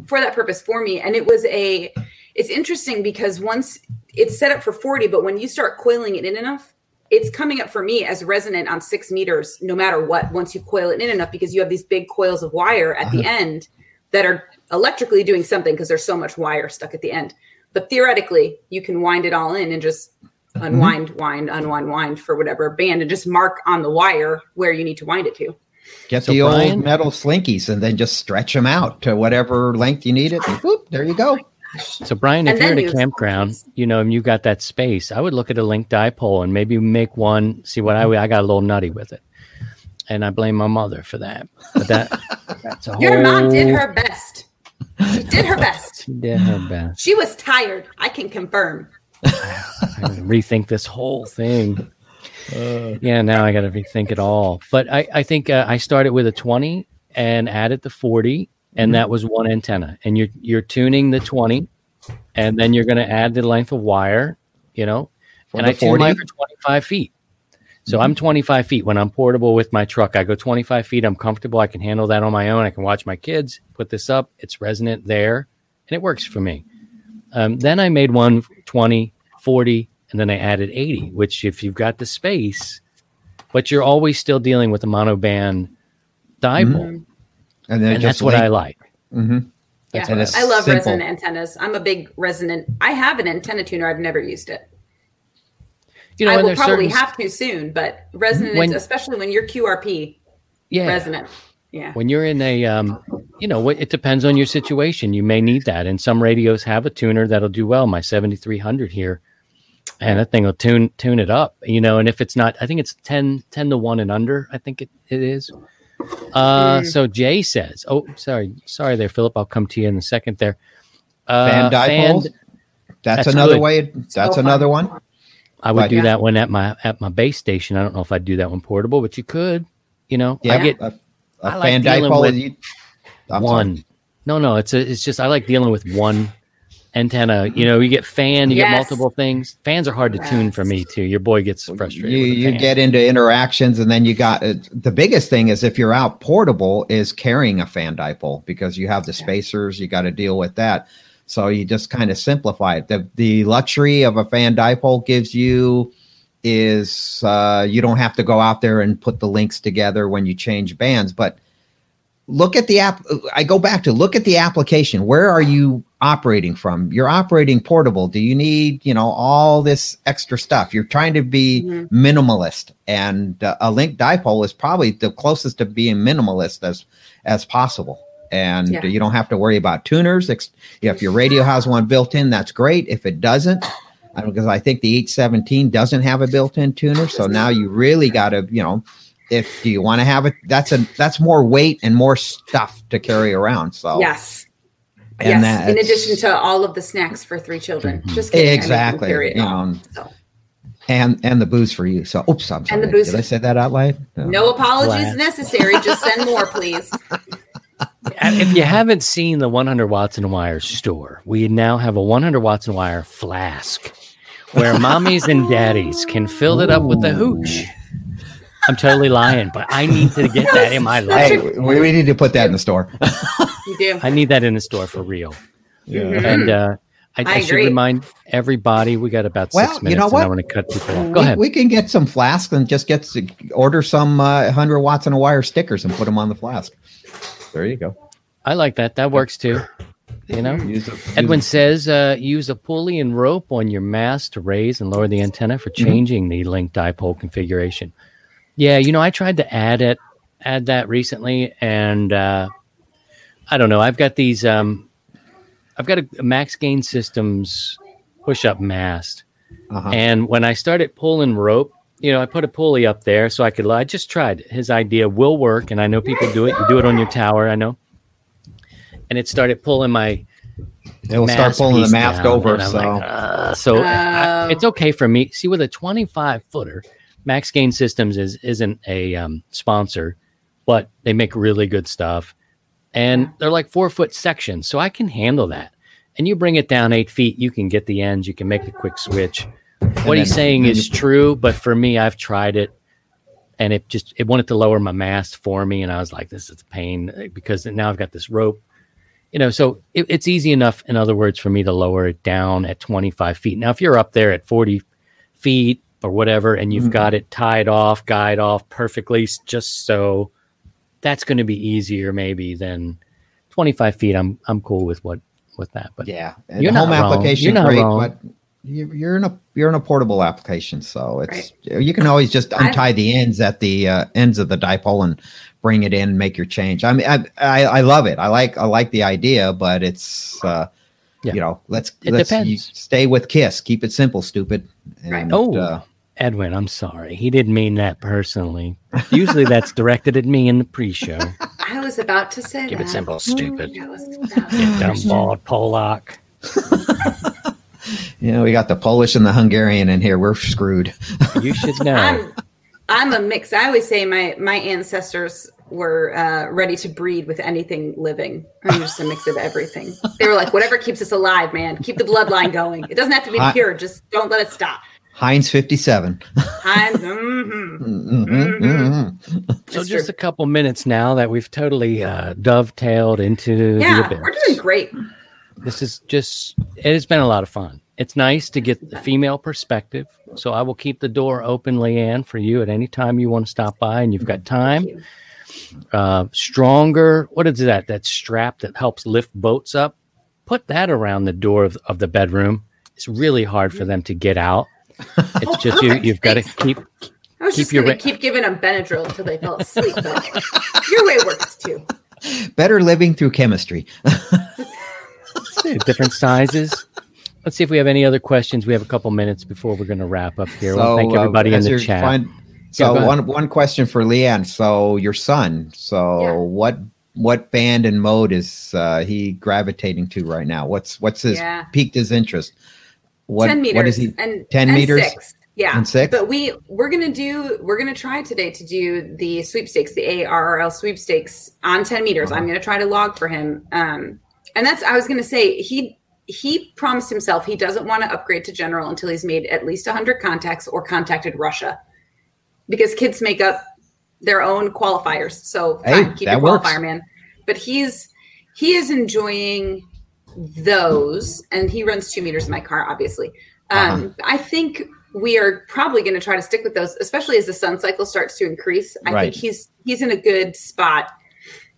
Speaker 4: for that purpose for me. And it was a it's interesting because once it's set up for 40, but when you start coiling it in enough, it's coming up for me as resonant on six meters, no matter what, once you coil it in enough, because you have these big coils of wire at the uh-huh. end that are electrically doing something because there's so much wire stuck at the end. But theoretically, you can wind it all in and just mm-hmm. unwind, wind, unwind, wind for whatever band and just mark on the wire where you need to wind it to.
Speaker 3: Get
Speaker 1: So
Speaker 3: the
Speaker 1: Brian-
Speaker 3: old metal slinkies and then just stretch them out to whatever length you need it. And whoop, there you go.
Speaker 1: So, Brian, if you're at a campground, you know, and you got that space, I would look at a link dipole and maybe make one. See what I I got a little nutty with it, and I blame my mother for that. But that that's a
Speaker 4: Your mom did her best. She did her best.
Speaker 1: She did her best.
Speaker 4: She was tired. I can confirm.
Speaker 1: I rethink this whole thing. yeah, now I got to rethink it all. But I, I think uh, I started with a 20 and added the 40, and that mm-hmm. was one antenna. And you're you're tuning the 20, and then you're going to add the length of wire, you know.
Speaker 3: For
Speaker 1: and I tune mine for 25 feet. So mm-hmm. I'm 25 feet when I'm portable with my truck. I go 25 feet. I'm comfortable. I can handle that on my own. I can watch my kids. Put this up. It's resonant there, and it works for me. Um, then I made one 20, 40, and then I added 80, which if you've got the space, but you're always still dealing with a monoband dipole.
Speaker 3: Mm-hmm. And
Speaker 1: And
Speaker 3: just
Speaker 1: that's what I
Speaker 3: link-
Speaker 1: like.
Speaker 3: Mhm.
Speaker 4: Yeah,
Speaker 3: And
Speaker 4: I love
Speaker 3: simple.
Speaker 4: resonant antennas. I'm a big resonant. I have an antenna tuner. I've never used it.
Speaker 1: You know,
Speaker 4: I will probably
Speaker 1: certain,
Speaker 4: have to soon, but resonant,
Speaker 1: When-
Speaker 4: especially when you're QRP
Speaker 1: yeah,
Speaker 4: resonant. Yeah.
Speaker 1: when you're in a, um, you know, it depends on your situation. You may need that. And some radios have a tuner that'll do well. My 7300 here, and that thing will tune tune it up. You know, and if it's not, I think it's 10, 10 to one and under. I think it, it is. Uh,
Speaker 4: Mm.
Speaker 1: so Jay says, "Oh, sorry, sorry there, Philip. I'll come to you in a second there." Uh,
Speaker 3: Fan dipoles. that's,
Speaker 1: that's
Speaker 3: another
Speaker 1: good.
Speaker 3: way. That's
Speaker 4: fun.
Speaker 3: another one.
Speaker 1: I would
Speaker 3: Right.
Speaker 1: do
Speaker 4: Yeah.
Speaker 1: that one at my at my base station. I don't know if I'd do that one portable, but you could. You know,
Speaker 3: Yeah,
Speaker 1: I get
Speaker 3: a, a
Speaker 1: I like
Speaker 3: fan
Speaker 1: dealing
Speaker 3: dipole.
Speaker 1: with
Speaker 3: you, I'm sorry.
Speaker 1: one. No, no, it's a, it's just I like dealing with one antenna. You know, you get fan, you get multiple things. Fans are hard to tune for me too. Your boy gets frustrated.
Speaker 3: You you get into interactions, and then you got uh, the biggest thing is if you're out portable is carrying a fan dipole because you have the spacers. You got to deal with that. So you just kind of simplify it. The the luxury of a fan dipole gives you is uh, you don't have to go out there and put the links together when you change bands, but look at the app i go back to look at the application where are you operating from. You're operating portable. Do you need you know all this extra stuff? You're trying to be
Speaker 4: Mhm.
Speaker 3: minimalist and uh, a link dipole is probably the closest to being minimalist as as possible. And
Speaker 4: Yeah.
Speaker 3: you don't have to worry about tuners. If your radio has one built in that's great. If it doesn't because i think the 817 doesn't have a built-in tuner. So now you really got to you know if do you want to have it that's a that's more weight and more stuff to carry around. So
Speaker 4: Yes.
Speaker 3: And
Speaker 4: yes. In addition to all of the snacks for three children. Mm-hmm. Just kidding.
Speaker 3: Exactly,
Speaker 4: carry it
Speaker 3: you
Speaker 4: all. So,
Speaker 3: and and the booze for you so oops i'm sorry
Speaker 4: the booze-
Speaker 3: did i say that out loud
Speaker 4: no apologies
Speaker 1: Glad.
Speaker 4: necessary. Just send more, please.
Speaker 1: If you haven't seen the 100 watts and wire store, we now have a 100 watts and wire flask where mommies and daddies can fill it up with the hooch. I'm totally lying, but I need to get that in my
Speaker 3: hey
Speaker 1: life.
Speaker 3: we, we need to put that in the store
Speaker 4: You do.
Speaker 1: I need that in the store for real.
Speaker 4: Mhm.
Speaker 1: And uh, I, I,
Speaker 4: I
Speaker 1: should remind everybody we got about
Speaker 3: Well,
Speaker 1: six
Speaker 3: you
Speaker 1: minutes.
Speaker 3: know
Speaker 1: and
Speaker 3: what?
Speaker 1: I want to cut people off. Go
Speaker 3: we,
Speaker 1: ahead.
Speaker 3: we can get some flasks and just get to order some uh, 100 watts and a wire stickers and put them on the flask there you go
Speaker 1: I like that. That works too. You know,
Speaker 3: Use a-
Speaker 1: Edwin says uh, use a pulley and rope on your mast to raise and lower the antenna for
Speaker 3: Mm-hmm.
Speaker 1: changing the link dipole configuration. Yeah, you know, I tried to add it, add that recently, and uh, I don't know. I've got these. Um, I've got a, a Max Gain Systems push-up mast,
Speaker 3: uh-huh.
Speaker 1: and when I started pulling rope, you know, I put a pulley up there so I could. I just tried. His idea will work, and I know people do it. You do it on your tower. I know. And it started pulling my
Speaker 3: it will start pulling the mast over. So,
Speaker 1: like, uh, so. I- it's okay for me. See, with a 25 footer, Max Gain Systems is isn't a um, sponsor, but they make really good stuff, and they're like four foot sections, so I can handle that. And you bring it down eight feet, you can get the ends, you can make the quick switch. What he's saying is true, but for me, I've tried it, and it just it wanted to lower my mast for me, and I was like, this is a pain because now I've got this rope you know, so it, it's easy enough, in other words, for me to lower it down at 25 feet. Now, if you're up there at 40 feet or whatever, and you've got it tied off, guyed off perfectly, just so, that's going to be easier maybe than 25 feet. I'm I'm cool with what with that, but
Speaker 3: yeah, and
Speaker 1: You're
Speaker 3: the home
Speaker 1: not wrong.
Speaker 3: application
Speaker 1: You're not
Speaker 3: great,
Speaker 1: wrong.
Speaker 3: but you- you're in a you're in a portable application, so it's you can always just
Speaker 4: I-
Speaker 3: untie the ends at the uh, ends of the dipole and bring it in, and make your change. I mean, I, I I love it. I like I like the idea, but it's uh,
Speaker 1: Yeah.
Speaker 3: you know let's
Speaker 1: It
Speaker 3: let's
Speaker 1: depends.
Speaker 3: stay with Kiss. Keep it simple, stupid. And,
Speaker 4: Right.
Speaker 1: Oh,
Speaker 3: uh,
Speaker 1: Edwin, I'm sorry. He didn't mean that personally. Usually that's directed at me in the pre-show.
Speaker 4: I was about to say
Speaker 1: Keep
Speaker 4: that.
Speaker 1: it simple, stupid.
Speaker 4: That was- that was-
Speaker 1: Dumb bald Polak.
Speaker 3: you know, we got the Polish and the Hungarian in here. We're screwed.
Speaker 1: You should know.
Speaker 4: I'm I'm a mix. I always say my my ancestors were uh, ready to breed with anything living. I'm just a mix of everything. They were like, whatever keeps us alive, man. Keep the bloodline going. It doesn't have to be
Speaker 3: I-
Speaker 4: pure. Just don't let it stop.
Speaker 3: Heinz fifty seven.
Speaker 4: I'm, mhm.
Speaker 3: Mm-hmm.
Speaker 1: So
Speaker 4: It's
Speaker 1: just
Speaker 4: true.
Speaker 1: a couple minutes now that we've totally uh, dovetailed into the
Speaker 4: Yeah,
Speaker 1: event.
Speaker 4: we're doing great.
Speaker 1: This is just it has been a lot of fun. It's nice to get the female perspective. So I will keep the door open, Leanne, for you at any time you want to stop by and you've got time.
Speaker 4: you.
Speaker 1: Uh, stronger, what is that? That strap that helps lift boats up. Put that around the door of, of the bedroom. It's really hard for them to get out. It's just you.
Speaker 4: perfect.
Speaker 1: You've got to keep
Speaker 4: I was
Speaker 1: Keep
Speaker 4: just
Speaker 1: your
Speaker 4: going
Speaker 1: ra-
Speaker 4: to keep giving them Benadryl until they fell asleep. But your way works too.
Speaker 3: Better living through chemistry.
Speaker 1: different sizes. Let's see if we have any other questions. We have a couple minutes before we're going to wrap up here. well, thank
Speaker 3: uh,
Speaker 1: everybody in the chat.
Speaker 3: find- so
Speaker 1: go ahead.
Speaker 3: one one question for Leanne. So your son. So
Speaker 4: Yeah.
Speaker 3: what what band and mode is uh, he gravitating to right now? What's what's his
Speaker 4: Yeah.
Speaker 3: piqued his interest? What
Speaker 4: ten meters
Speaker 3: what is he?
Speaker 4: and
Speaker 3: 10
Speaker 4: and
Speaker 3: meters?
Speaker 4: Six. Yeah,
Speaker 3: And six?
Speaker 4: But we we're gonna do we're gonna try today to do the sweepstakes, the ARRL sweepstakes on ten meters.
Speaker 3: Uh-huh.
Speaker 4: I'm gonna try to log for him. Um, and that's I was gonna say he he promised himself he doesn't want to upgrade to general until he's made at least 100 contacts or contacted Russia, because kids make up their own qualifiers. So
Speaker 3: Hey,
Speaker 4: fine, keep
Speaker 3: that
Speaker 4: your
Speaker 3: works.
Speaker 4: qualifier, man. But he's he is enjoying those, and he runs two meters in my car, obviously. Um, I think we are probably going to try to stick with those, especially as the sun cycle starts to increase. I
Speaker 3: Right.
Speaker 4: think he's he's in a good spot.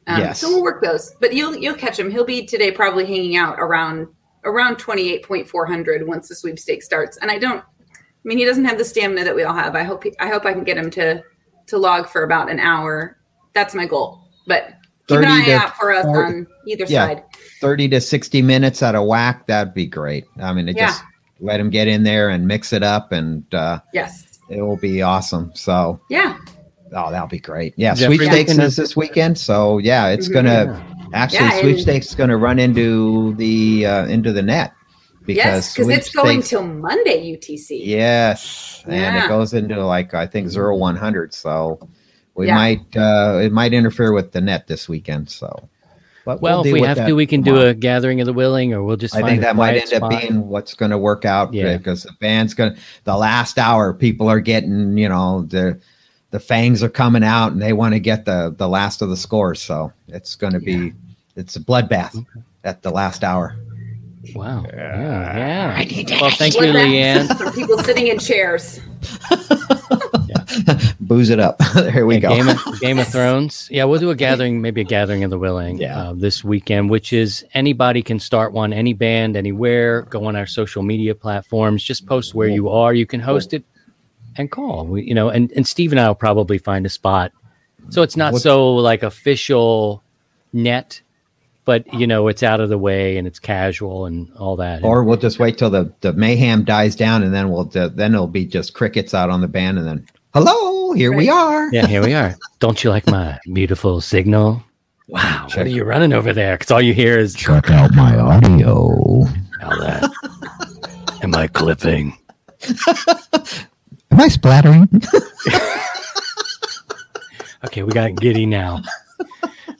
Speaker 4: Um,
Speaker 3: Yes.
Speaker 4: So we'll work those, but you'll you'll catch him. He'll be today probably hanging out around around twenty eight point four hundred once the sweepstakes starts. And I don't, I mean, he doesn't have the stamina that we all have. I hope he, I hope I can get him to to log for about an hour. That's my goal. But keep an
Speaker 3: 30
Speaker 4: eye
Speaker 3: to
Speaker 4: out for us
Speaker 3: 40
Speaker 4: on either
Speaker 3: Yeah.
Speaker 4: side.
Speaker 3: Thirty to sixty minutes at a whack. That'd be great. I mean, it
Speaker 4: Yeah.
Speaker 3: just let him get in there and mix it up, and uh,
Speaker 4: Yes.
Speaker 3: it will be awesome. So,
Speaker 4: Yeah.
Speaker 3: oh, that'll be great. Yeah,
Speaker 1: Jeffrey,
Speaker 3: sweepstakes
Speaker 1: weekend
Speaker 3: is this weekend. So, yeah, it's
Speaker 4: Mhm.
Speaker 3: gonna actually
Speaker 4: Yeah,
Speaker 3: sweepstakes is gonna run into the uh, into the net
Speaker 4: yes, because it's going
Speaker 3: sweepstakes-
Speaker 4: till Monday UTC.
Speaker 3: Yes, and
Speaker 4: Yeah.
Speaker 3: it goes into like I think zero one hundred. So we
Speaker 4: Yeah.
Speaker 3: might uh, it might interfere with the net this weekend. So, but
Speaker 1: Well, if we have to, we can do a gathering of the willing, or we'll just.
Speaker 3: I
Speaker 1: find
Speaker 3: think that might
Speaker 1: quiet
Speaker 3: end up being what's going to work out
Speaker 1: Yeah.
Speaker 3: because the band's going to the last hour. People are getting you know the the fangs are coming out and they want to get the the last of the scores. So it's going to be it's a bloodbath at the last hour.
Speaker 1: Wow. Yeah. yeah. Well, thank you,
Speaker 4: What that-
Speaker 1: Leanne.
Speaker 4: For people sitting in chairs.
Speaker 3: Booze it up. there we
Speaker 1: Yeah,
Speaker 3: go.
Speaker 1: Game of, Game of Thrones. Yeah, we'll do a gathering, maybe a gathering of the willing
Speaker 3: Yeah.
Speaker 1: uh, this weekend, which is anybody can start one, any band, anywhere. Go on our social media platforms, just post where you are. You can host it and call. We, you know, and, and Steve and I will probably find a spot. So it's not
Speaker 3: What-
Speaker 1: so like official net, but you know, it's out of the way and it's casual and all that.
Speaker 3: Or we'll just wait till the, the mayhem dies down, and then we'll then it'll be just crickets out on the band, and then hello, here we are.
Speaker 1: yeah, here we are. Don't you like my beautiful signal? Wow, what are you running over there? Because all you hear is
Speaker 3: Check out my audio.
Speaker 1: all that. Am I clipping?
Speaker 3: Am I splattering?
Speaker 1: Okay, we got giddy now.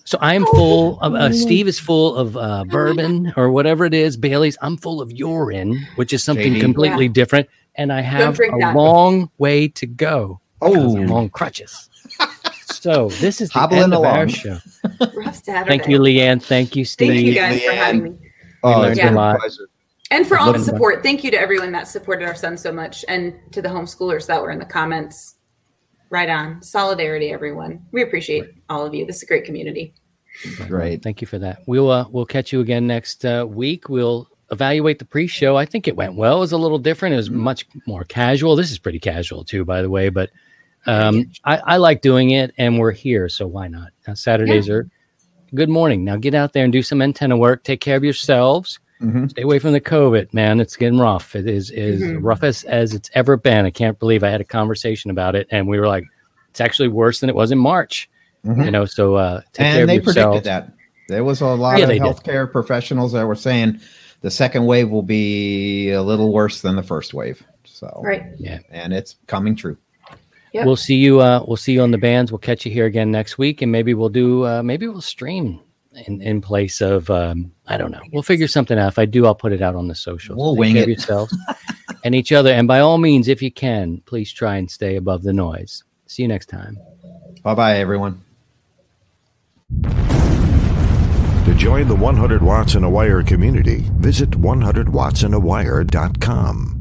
Speaker 1: So I am full of uh, Steve is full of uh, bourbon or whatever it is, Bailey's. I'm full of urine, which is something
Speaker 3: JD.
Speaker 1: completely different, and I have a
Speaker 4: that.
Speaker 1: long way to go. Because
Speaker 3: Oh.
Speaker 1: I'm on crutches. so this is the
Speaker 3: Hobbling
Speaker 1: end of our show.
Speaker 4: Rough Saturday.
Speaker 1: Thank you, Leanne. Thank you, Steve.
Speaker 4: Thank you guys for having me.
Speaker 3: Oh,
Speaker 1: learned
Speaker 3: it's
Speaker 1: a
Speaker 3: been
Speaker 1: lot.
Speaker 3: pleasure.
Speaker 4: And for all the
Speaker 1: Looking back.
Speaker 4: support. Thank you to everyone that supported our son so much and to the homeschoolers that were in the comments. Right on. Solidarity, everyone. We appreciate all of you. This is a great community.
Speaker 3: Great.
Speaker 1: Thank you for that. We'll uh, we'll catch you again next uh, week. We'll evaluate the pre-show. I think it went well. It was a little different. It was much more casual. This is pretty casual too, by the way. But um, I, I like doing it, and we're here, so why not? Now, Saturdays are good morning. Now get out there and do some antenna work. Take care of yourselves.
Speaker 3: Mhm.
Speaker 1: Stay away from the COVID, man. It's getting rough. It is is
Speaker 4: Mhm.
Speaker 1: rough as, as it's ever been. I can't believe I had a conversation about it, and we were like, it's actually worse than it was in March.
Speaker 3: Mhm.
Speaker 1: You know, so uh, take care
Speaker 3: and
Speaker 1: of
Speaker 3: they
Speaker 1: yourselves.
Speaker 3: predicted that. There was a lot
Speaker 1: Yeah,
Speaker 3: of
Speaker 1: they did.
Speaker 3: healthcare professionals that were saying the second wave will be a little worse than the first wave. So,
Speaker 4: Right.
Speaker 3: yeah, and it's coming true.
Speaker 4: Yep.
Speaker 1: We'll see you. Uh, we'll see you on the bands. We'll catch you here again next week, and maybe we'll do. Uh, maybe we'll stream in, in place of. Um, I don't know. We'll figure something out. If I do, I'll put it out on the socials.
Speaker 3: We'll
Speaker 1: Take
Speaker 3: wing
Speaker 1: care
Speaker 3: it.
Speaker 1: yourselves and each other. And by all means, if you can, please try and stay above the noise. See you next time.
Speaker 3: Bye bye, everyone.
Speaker 2: To join the 100 Watts and a Wire community, visit 100wattsandawire.com.